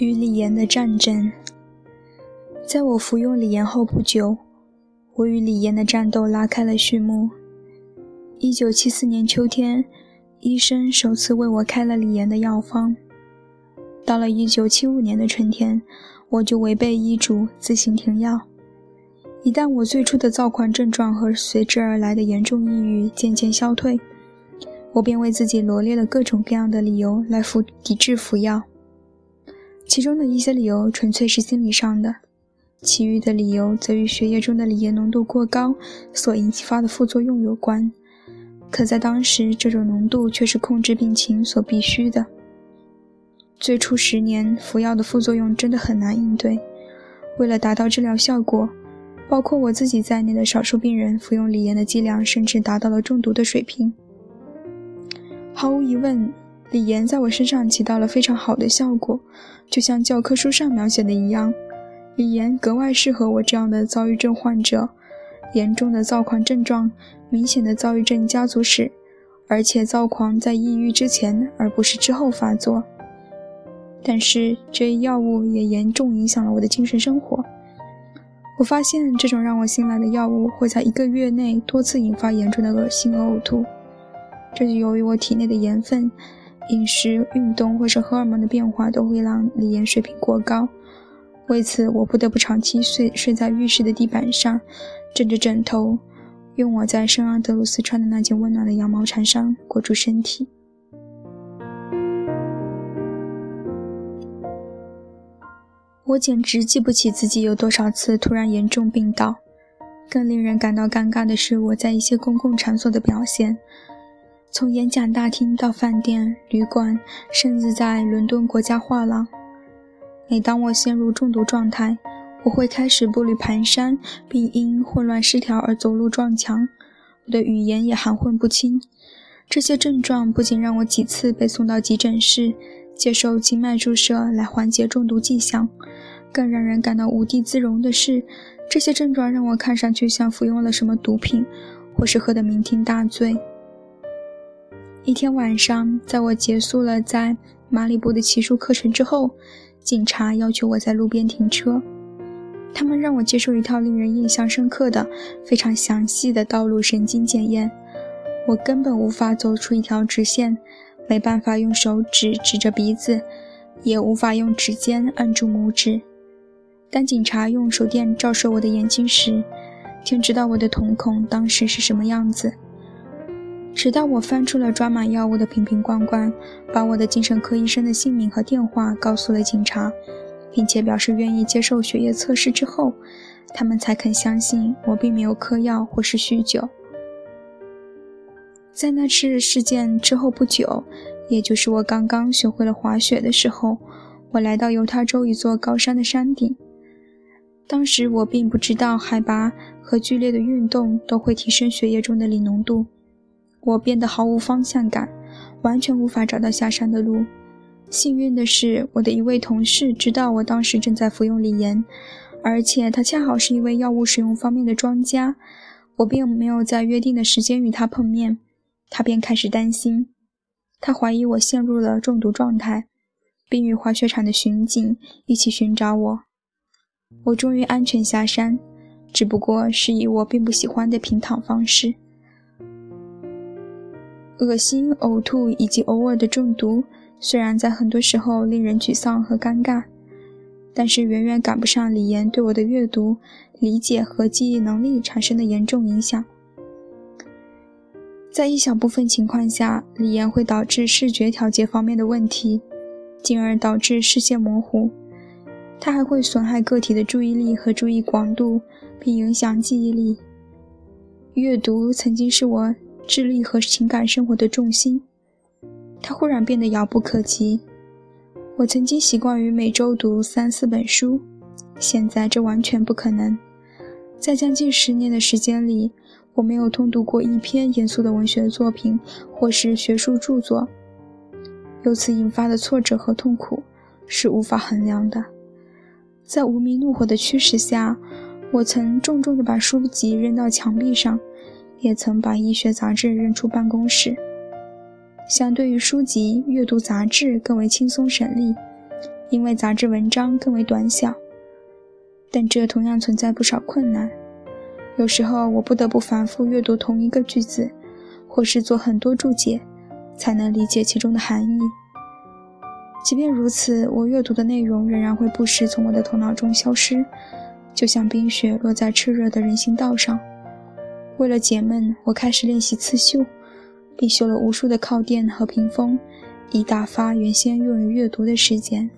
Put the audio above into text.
与李岩的战争，在我服用李岩后不久，我与李岩的战斗拉开了序幕。一九七四年秋天，医生首次为我开了李岩的药方。到了一九七五年的春天，我就违背医嘱自行停药。一旦我最初的躁狂症状和随之而来的严重抑郁渐渐消退，我便为自己罗列了各种各样的理由来服抵制服药。其中的一些理由纯粹是心理上的，其余的理由则与血液中的锂盐浓度过高所引发的副作用有关。可在当时，这种浓度却是控制病情所必须的。最初十年服药的副作用真的很难应对，为了达到治疗效果。包括我自己在内的少数病人服用锂盐的剂量甚至达到了中毒的水平。毫无疑问，锂盐在我身上起到了非常好的效果，就像教科书上描写的一样，锂盐格外适合我这样的躁郁症患者。严重的躁狂症状，明显的躁郁症家族史，而且躁狂在抑郁之前而不是之后发作。但是这一药物也严重影响了我的精神生活。我发现这种让我信赖的药物会在一个月内多次引发严重的恶心和呕吐，这就由于我体内的盐分、饮食、运动或是荷尔蒙的变化都会让锂盐水平过高。为此，我不得不长期睡睡在浴室的地板上，枕着枕头，用我在圣阿德鲁斯穿的那件温暖的羊毛长衫裹住身体。我简直记不起自己有多少次突然严重病倒。更令人感到尴尬的是，我在一些公共场所的表现，从演讲大厅到饭店、旅馆，甚至在伦敦国家画廊。每当我陷入中毒状态，我会开始步履蹒跚，并因混乱失调而走路撞墙。我的语言也含混不清。这些症状不仅让我几次被送到急诊室。接受静脉注射来缓解中毒迹象，更让人感到无地自容的是，这些症状让我看上去像服用了什么毒品，或是喝得酩酊大醉。一天晚上，在我结束了在马里布的骑术课程之后，警察要求我在路边停车，他们让我接受一套令人印象深刻的、非常详细的道路神经检验。我根本无法走出一条直线。没办法用手指指着鼻子，也无法用指尖按住拇指。当警察用手电照射我的眼睛时，天知道我的瞳孔当时是什么样子。直到我翻出了装满药物的瓶瓶罐罐，把我的精神科医生的姓名和电话告诉了警察，并且表示愿意接受血液测试之后，他们才肯相信我并没有嗑药或是酗酒。在那次事件之后不久，也就是我刚刚学会了滑雪的时候，我来到犹他州一座高山的山顶。当时我并不知道海拔和剧烈的运动都会提升血液中的锂浓度，我变得毫无方向感，完全无法找到下山的路。幸运的是，我的一位同事知道我当时正在服用锂盐，而且他恰好是一位药物使用方面的专家。我并没有在约定的时间与他碰面。他便开始担心，他怀疑我陷入了中毒状态，并与滑雪场的巡警一起寻找我。我终于安全下山，只不过是以我并不喜欢的平躺方式。恶心、呕吐以及偶尔的中毒，虽然在很多时候令人沮丧和尴尬，但是远远赶不上李岩对我的阅读、理解和记忆能力产生的严重影响。在一小部分情况下，李岩会导致视觉调节方面的问题，进而导致视线模糊。它还会损害个体的注意力和注意广度，并影响记忆力。阅读曾经是我智力和情感生活的重心，它忽然变得遥不可及。我曾经习惯于每周读三四本书，现在这完全不可能。在将近十年的时间里。我没有通读过一篇严肃的文学作品或是学术著作，由此引发的挫折和痛苦是无法衡量的。在无名怒火的驱使下，我曾重重地把书籍扔到墙壁上，也曾把医学杂志扔出办公室。相对于书籍，阅读杂志更为轻松省力，因为杂志文章更为短小。但这同样存在不少困难。有时候我不得不反复阅读同一个句子，或是做很多注解，才能理解其中的含义。即便如此，我阅读的内容仍然会不时从我的头脑中消失，就像冰雪落在炽热的人行道上。为了解闷，我开始练习刺绣，并绣了无数的靠垫和屏风，以打发原先用于阅读的时间。